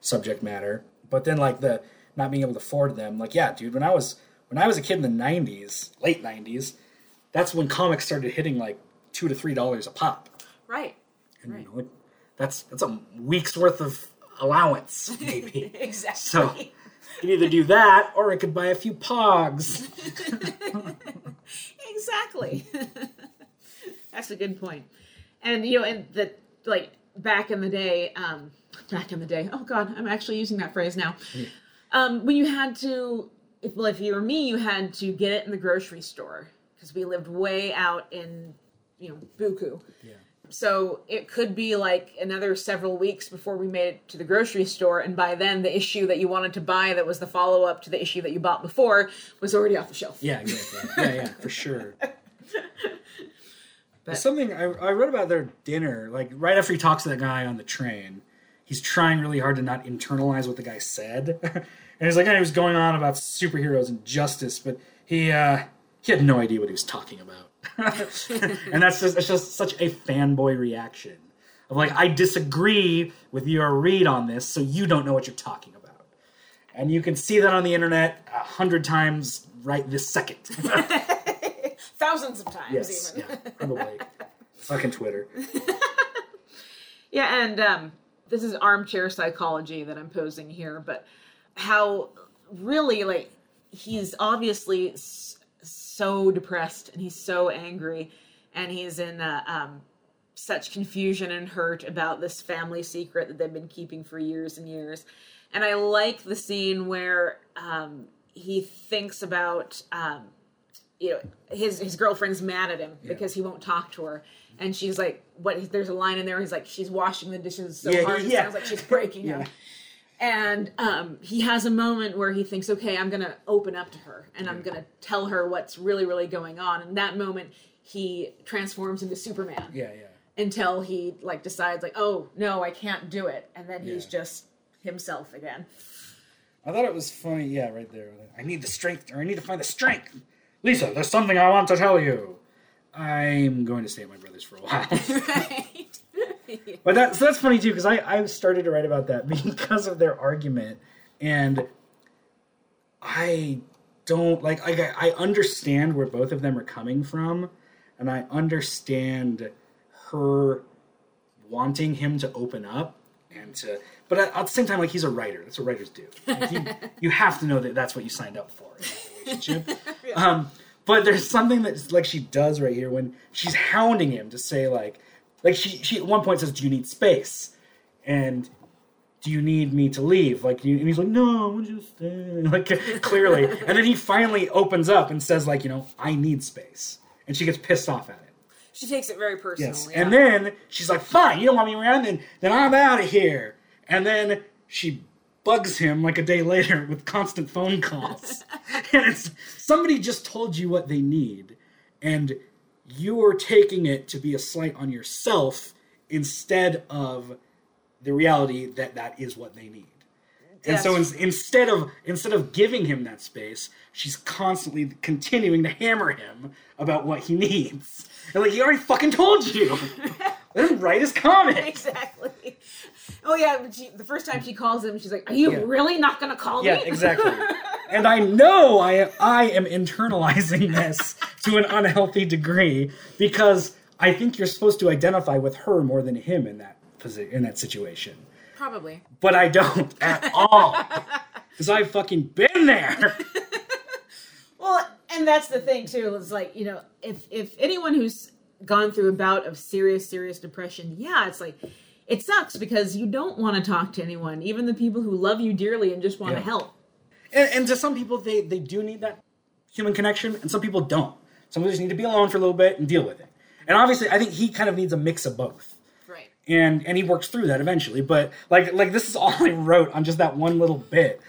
subject matter. But then like the not being able to afford them, like yeah, dude, when I was when I was a kid in the '90s, late '90s, that's when comics started hitting like two to three dollars a pop. Right. And Right. you know, it, that's that's a week's worth of allowance, maybe. Exactly. so you can either do that or it could buy a few pogs. exactly. That's a good point. And you know, and the like back in the day, um, back in the day. Oh God, I'm actually using that phrase now. Um, when you had to, if well, if you were me, you had to get it in the grocery store because we lived way out in, you know, Buku. Yeah. So it could be like another several weeks before we made it to the grocery store, and by then the issue that you wanted to buy that was the follow up to the issue that you bought before was already off the shelf. Yeah, exactly. Yeah, yeah, for sure. But- Something I, I read about their dinner, like right after he talks to that guy on the train, he's trying really hard to not internalize what the guy said. and he's like, he was going on about superheroes and justice, but he uh, he had no idea what he was talking about. and that's just, it's just such a fanboy reaction of like, I disagree with your read on this, so you don't know what you're talking about. And you can see that on the internet a hundred times right this second. Thousands of times, yes, even. yeah, probably. Fucking Twitter. Yeah, and um, this is armchair psychology that I'm posing here, but how really like he's obviously so depressed and he's so angry, and he's in a um, such confusion and hurt about this family secret that they've been keeping for years and years. And I like the scene where um, he thinks about, um, you know, his his girlfriend's mad at him because he won't talk to her, and she's like, "What?" There's a line in there. He's like, "She's washing the dishes so Yeah, hard, it sounds like she's breaking Yeah. him." And um, he has a moment where he thinks, okay, I'm going to open up to her and I'm going to tell her what's really, really going on. And that moment, he transforms into Superman Yeah, yeah. until he like decides, like, oh no, I can't do it. And then he's Yeah. just himself again. I thought it was funny. Yeah, right there. I need the strength, or I need to find the strength. Lisa, there's something I want to tell you. I'm going to stay at my brother's for a while. But that, so that's funny too, because I, I started to write about that because of their argument, and I don't like. I, I understand where both of them are coming from, and I understand her wanting him to open up and to. But at, the same time, like he's a writer. That's what writers do. Like, you, you have to know that that's what you signed up for relationship. um, but there's something that like she does right here when she's hounding him to say like, like she she at one point says, "Do you need space?" and do you need me to leave? Like, you, and he's like, no, I'm just stay. Like, clearly. And then he finally opens up and says, like, you know, I need space. And she gets pissed off at it. she takes it very personally. Yes. yeah. And then she's like, fine, you don't want me around, then, then I'm out of here. And then she bugs him like a day later with constant phone calls. and it's somebody just told you what they need. And you're taking it to be a slight on yourself instead of the reality that that is what they need. And so in, instead of instead of giving him that space, she's constantly continuing to hammer him about what he needs. And like he already fucking told you. Let him write his comic. exactly. Oh yeah, she, the first time she calls him, she's like, "Are you Yeah. really not going to call Yeah, me?" exactly. and I know I I am internalizing this to an unhealthy degree because I think you're supposed to identify with her more than him in that posi- in that situation. Probably. But I don't at all. Because I've fucking been there. Well, and that's the thing too. Is like you know, if if anyone who's gone through a bout of serious, serious depression, yeah, it's like it sucks because you don't want to talk to anyone, even the people who love you dearly and just want to help. And, and to some people, they, they do need that human connection, and some people don't. Some people just need to be alone for a little bit and deal with it. And obviously, I think he kind of needs a mix of both. Right. and and he works through that eventually. But like like this is all I wrote on just that one little bit.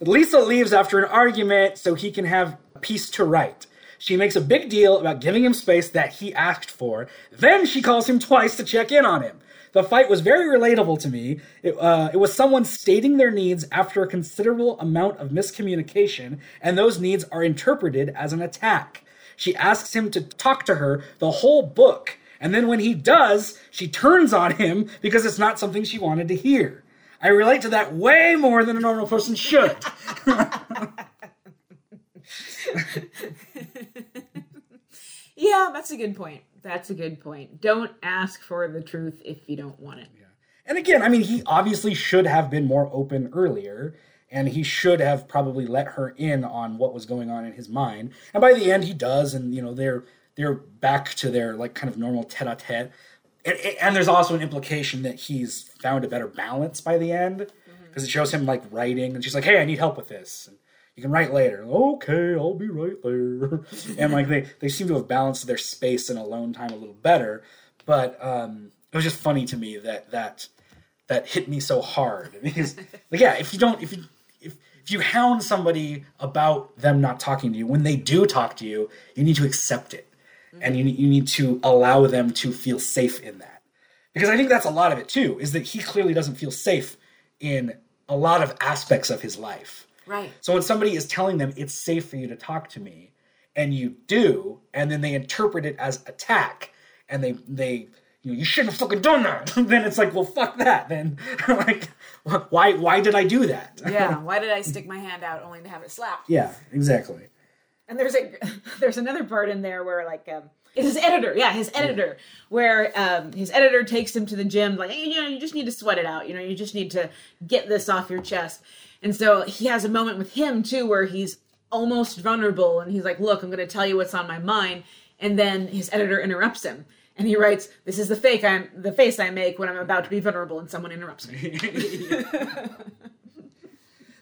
Lisa leaves after an argument so he can have peace to write. She makes a big deal about giving him space that he asked for. Then she calls him twice to check in on him. The fight was very relatable to me. It, uh, it was someone stating their needs after a considerable amount of miscommunication, and those needs are interpreted as an attack. She asks him to talk to her the whole book, and then when he does, she turns on him because it's not something she wanted to hear. I relate to that way more than a normal person should. Yeah, that's a good point. That's a good point. Don't ask for the truth if you don't want it. Yeah. And again, I mean, he obviously should have been more open earlier, and he should have probably let her in on what was going on in his mind. And by the end, he does, and you know, they're they're back to their like kind of normal tete-a-tete. And, and there's also an implication that he's found a better balance by the end mm-hmm. because it shows him like writing, and she's like, "Hey, I need help with this." And, you can write later. Okay, I'll be right there. and like they, they seem to have balanced their space and alone time a little better. But um, it was just funny to me that that that hit me so hard because like yeah, if you don't if you if if you hound somebody about them not talking to you, when they do talk to you, you need to accept it, and you you need to allow them to feel safe in that. Because I think that's a lot of it too. Is that he clearly doesn't feel safe in a lot of aspects of his life. Right. So when somebody is telling them it's safe for you to talk to me, and you do, and then they interpret it as attack, and they they you know you shouldn't have fucking done that. then it's like, well, fuck that. Then like, why why did I do that? Yeah. Why did I stick my hand out only to have it slapped? yeah, exactly. And there's a there's another part in there where like um it's his editor, yeah, his editor, where um his editor takes him to the gym, like hey, you know, you just need to sweat it out, you know, you just need to get this off your chest. And so he has a moment with him too where he's almost vulnerable and he's like, Look, I'm gonna tell you what's on my mind, and then his editor interrupts him And he writes, "This is the fake I'm the face I make when I'm about to be vulnerable and someone interrupts me."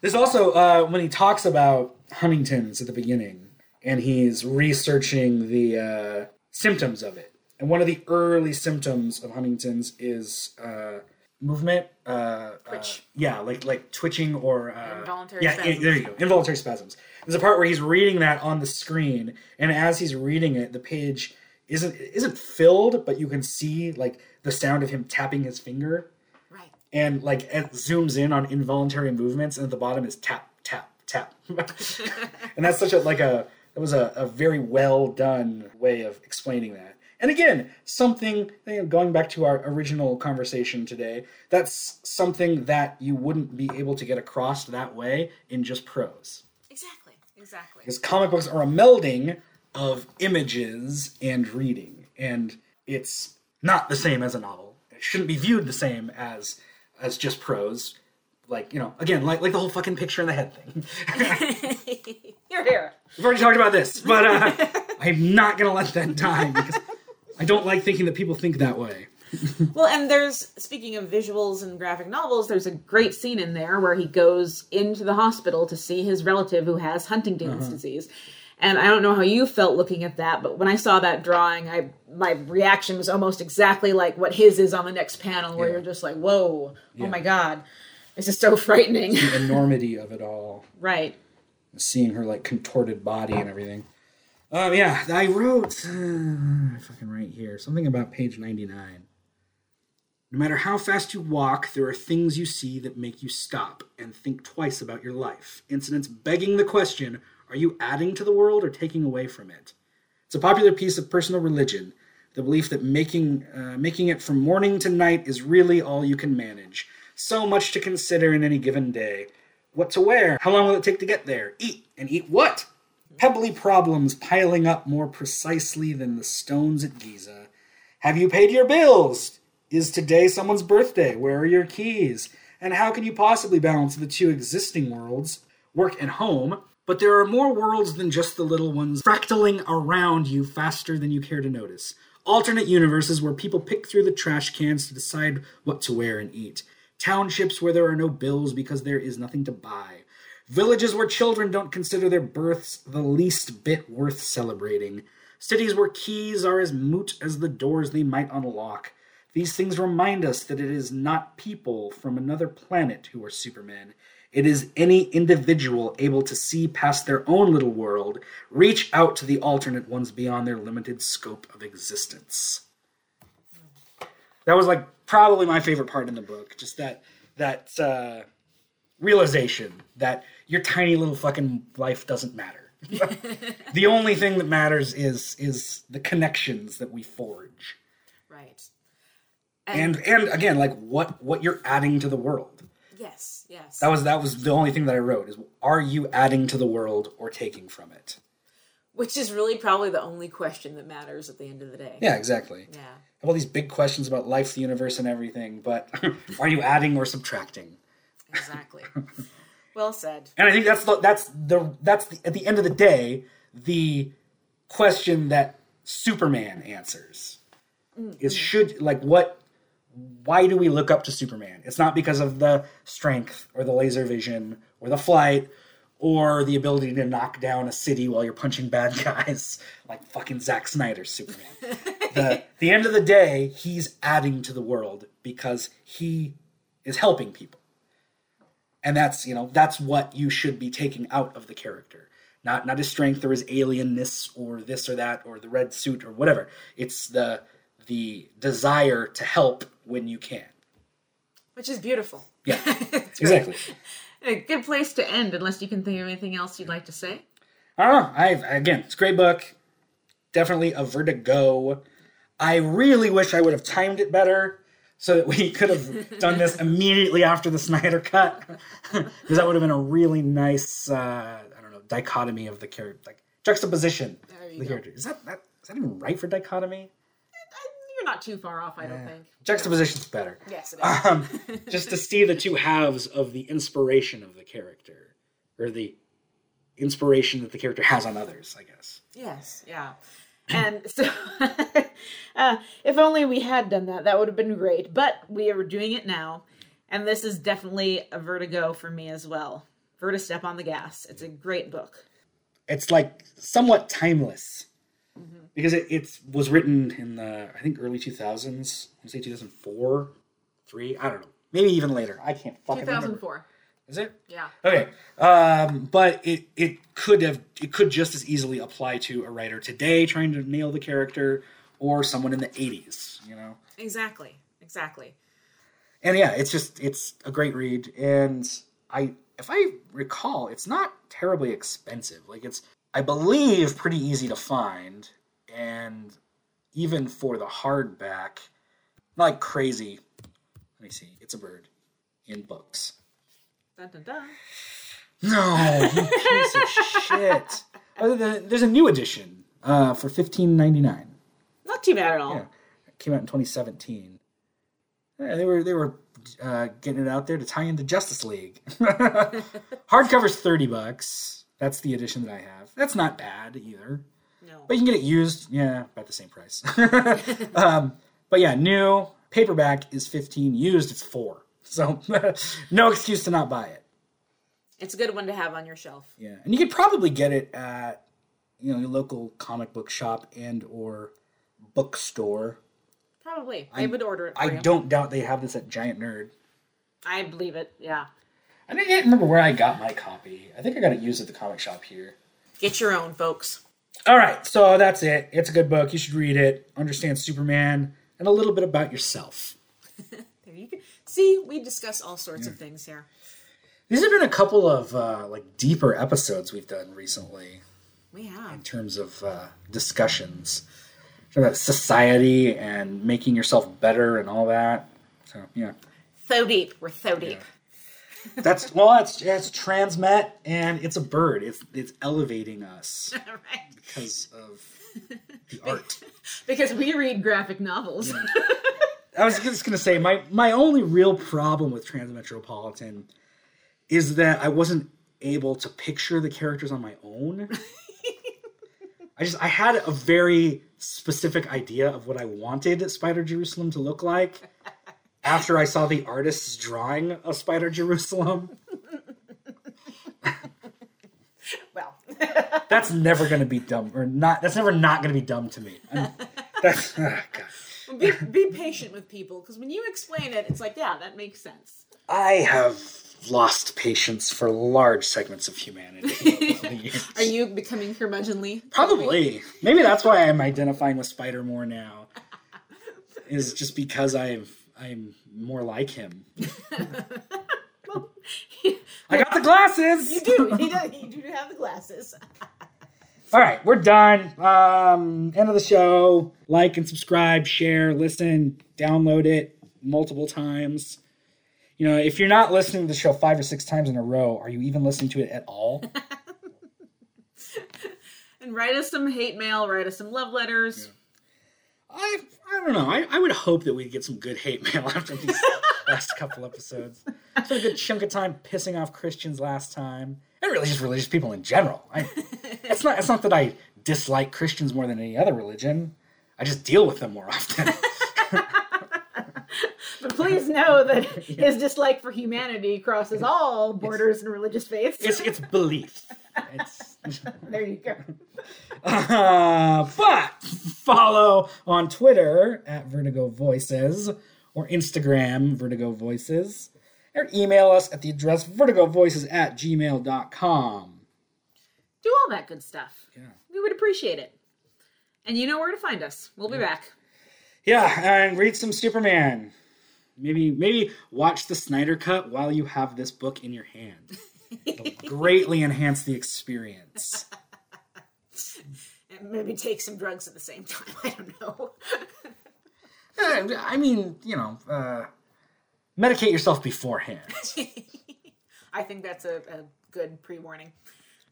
There's also uh, when he talks about Huntington's at the beginning, and he's researching the uh, symptoms of it. And one of the early symptoms of Huntington's is uh, movement. Uh, Twitch. uh, yeah, like like twitching or uh, Involuntary yeah, spasms. there you go. Involuntary spasms. There's a part where he's reading that on the screen, and as he's reading it, the page isn't isn't filled, but you can see like the sound of him tapping his finger right. and like it zooms in on involuntary movements and at the bottom is tap tap tap and that's such a like a that was a, a very well done way of explaining that and again something you know, going back to our original conversation today that's something that you wouldn't be able to get across that way in just prose Exactly. Exactly. because comic books are a melding of images and reading and it's not the same as a novel it shouldn't be viewed the same as as just prose like you know again like like the whole fucking picture in the head thing You're here. we've already talked about this but uh i'm not gonna let that die because i don't like thinking that people think that way Well, and there's speaking of visuals and graphic novels, there's a great scene in there where he goes into the hospital to see his relative who has Huntington's uh-huh. disease. And I don't know how you felt looking at that, but when I saw that drawing, I my reaction was almost exactly like what his is on the next panel, where Yeah. you're just like, "Whoa, oh Yeah. oh my god, this is so frightening." the enormity of it all right. seeing her like contorted body and everything. Um, yeah, I wrote uh, fucking right here something about page ninety nine. No matter how fast you walk, there are things you see that make you stop and think twice about your life. Incidents begging the question: Are you adding to the world or taking away from it? It's a popular piece of personal religion. The belief that making uh, making it from morning to night is really all you can manage. So much to consider in any given day. What to wear? How long will it take to get there? Eat and eat what? Pebbly problems piling up more precisely than the stones at Giza. Have you paid your bills? Is today someone's birthday? Where are your keys? And how can you possibly balance the two existing worlds, work and home? But there are more worlds than just the little ones fractaling around you faster than you care to notice. Alternate universes where people pick through the trash cans to decide what to wear and eat. Townships where there are no bills because there is nothing to buy. Villages where children don't consider their births the least bit worth celebrating. Cities where keys are as moot as the doors they might unlock. These things remind us that it is not people from another planet who are Supermen. It is any individual able to see past their own little world, reach out to the alternate ones beyond their limited scope of existence. That was like probably my favorite part in the book. Just that that uh, realization that your tiny little fucking life doesn't matter. the only thing that matters is is the connections that we forge Right. and and again like what what you're adding to the world yes, yes. that was that was the only thing that i wrote is are you adding to the world or taking from it Which is really probably the only question that matters at the end of the day. yeah exactly Yeah. have all these big questions about life the universe and everything but are you adding or subtracting Exactly. well said. and i think that's the that's the that's the, at the end of the day the question that superman answers mm-hmm. is should like what why do we look up to superman it's not because of the strength or the laser vision or the flight or the ability to knock down a city while you're punching bad guys like fucking Zack Snyder's Superman. the the end of the day, he's adding to the world because he is helping people. And that's, you know, that's what you should be taking out of the character. Not not his strength or his alienness or this or that or the red suit or whatever. It's the the desire to help when you can. Which is beautiful. Yeah. Exactly. A good place to end, unless you can think of anything else you'd like to say. I don't know. I again, it's a great book. Definitely a vertigo. I really wish I would have timed it better so that we could have done this immediately after the Snyder cut, because that would have been a really nice, uh, I don't know, dichotomy of the character, like juxtaposition. There of you the go. character. Is that, that is that even right for dichotomy? You're not too far off, I don't think. Juxtaposition's better. Yes, it is. Um, just to see the two halves of the inspiration of the character, or the inspiration that the character has on others, I guess. Yes, yeah. And so, uh, if only we had done that, that would have been great. But we are doing it now, and this is definitely a vertigo for me as well. Verta Step on the Gas. It's a great book. It's like somewhat timeless because it, it was written in the I think early 2000s. I say 2004, three. I don't know. Maybe even later. I can't fucking remember. 2004. Is it? Yeah. Okay. Um, but it it could have it could just as easily apply to a writer today trying to nail the character or someone in the 80s, you know. Exactly. Exactly. And yeah, it's just it's a great read and I if I recall, it's not terribly expensive. Like it's I believe pretty easy to find and even for the hardback, not like crazy. Let me see. It's a bird in books. Dun, dun, dun. No, piece of shit. Other than there's a new edition uh, for fifteen ninety nine. Not too bad at all. Yeah, it came out in twenty seventeen. Yeah, they were they were uh, getting it out there to tie into Justice League. Hardcover's thirty bucks. That's the edition that I have. That's not bad either. No. But you can get it used, yeah, about the same price. um, but yeah, new paperback is fifteen. Used, it's four. So no excuse to not buy it. It's a good one to have on your shelf. Yeah, and you could probably get it at you know your local comic book shop and or bookstore. Probably. I would order it I you. don't doubt they have this at Giant Nerd. I believe it. Yeah. I don't can't remember where I got my copy. I think I got it used at the comic shop here. Get your own, folks. All right, so that's it. It's a good book. You should read it. Understand Superman and a little bit about yourself. There you go. See, we discuss all sorts of things here. These have been a couple of uh, like deeper episodes we've done recently We have. in terms of uh, discussions about society and making yourself better and all that. So yeah. So deep. We're so deep. That's well, it's it's transmet and it's a bird. It's it's elevating us right. because of the art. Because we read graphic novels. I was just gonna say my my only real problem with Transmetropolitan is that I wasn't able to picture the characters on my own. I just I had a very specific idea of what I wanted Spider Jerusalem to look like after I saw the artist's drawing of Spider Jerusalem. well, That's never gonna be dumb or not. That's never not gonna be dumb to me. I'm- that's ah, God. Be, be patient with people because when you explain it, it's like, yeah, that makes sense. I have lost patience for large segments of humanity. over the years. Are you becoming curmudgeonly? Probably. Maybe that's why I'm identifying with Spider more now. Is just because I'm I'm more like him. I got the glasses. You do. You do, you do have the glasses. All right, we're done. Um, end of the show. Like and subscribe, share, listen, download it multiple times. You know, if you're not listening to the show five or six times in a row, are you even listening to it at all? And write us some hate mail. Write us some love letters. I I don't know. I, I would hope that we'd get some good hate mail after these last couple episodes. Spent a good chunk of time pissing off Christians last time, and really just religious people in general. I, it's not it's not that I dislike Christians more than any other religion. I just deal with them more often. But please know that his dislike for humanity crosses all borders and religious faiths. it's it's belief. It's, there you go. uh, but follow on Twitter at Vertigo Voices or Instagram Vertigo Voices or email us at the address vertigovoices at gmail.com. Do all that good stuff. Yeah. We would appreciate it. And you know where to find us. We'll be back. Yeah, and read some Superman. Maybe maybe watch the Snyder Cut while you have this book in your hand. It'll greatly enhance the experience. And maybe take some drugs at the same time. I don't know. Uh, I mean, you know, uh, medicate yourself beforehand. I think that's a, a good pre warning.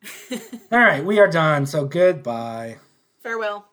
All right, we are done. So goodbye. Farewell.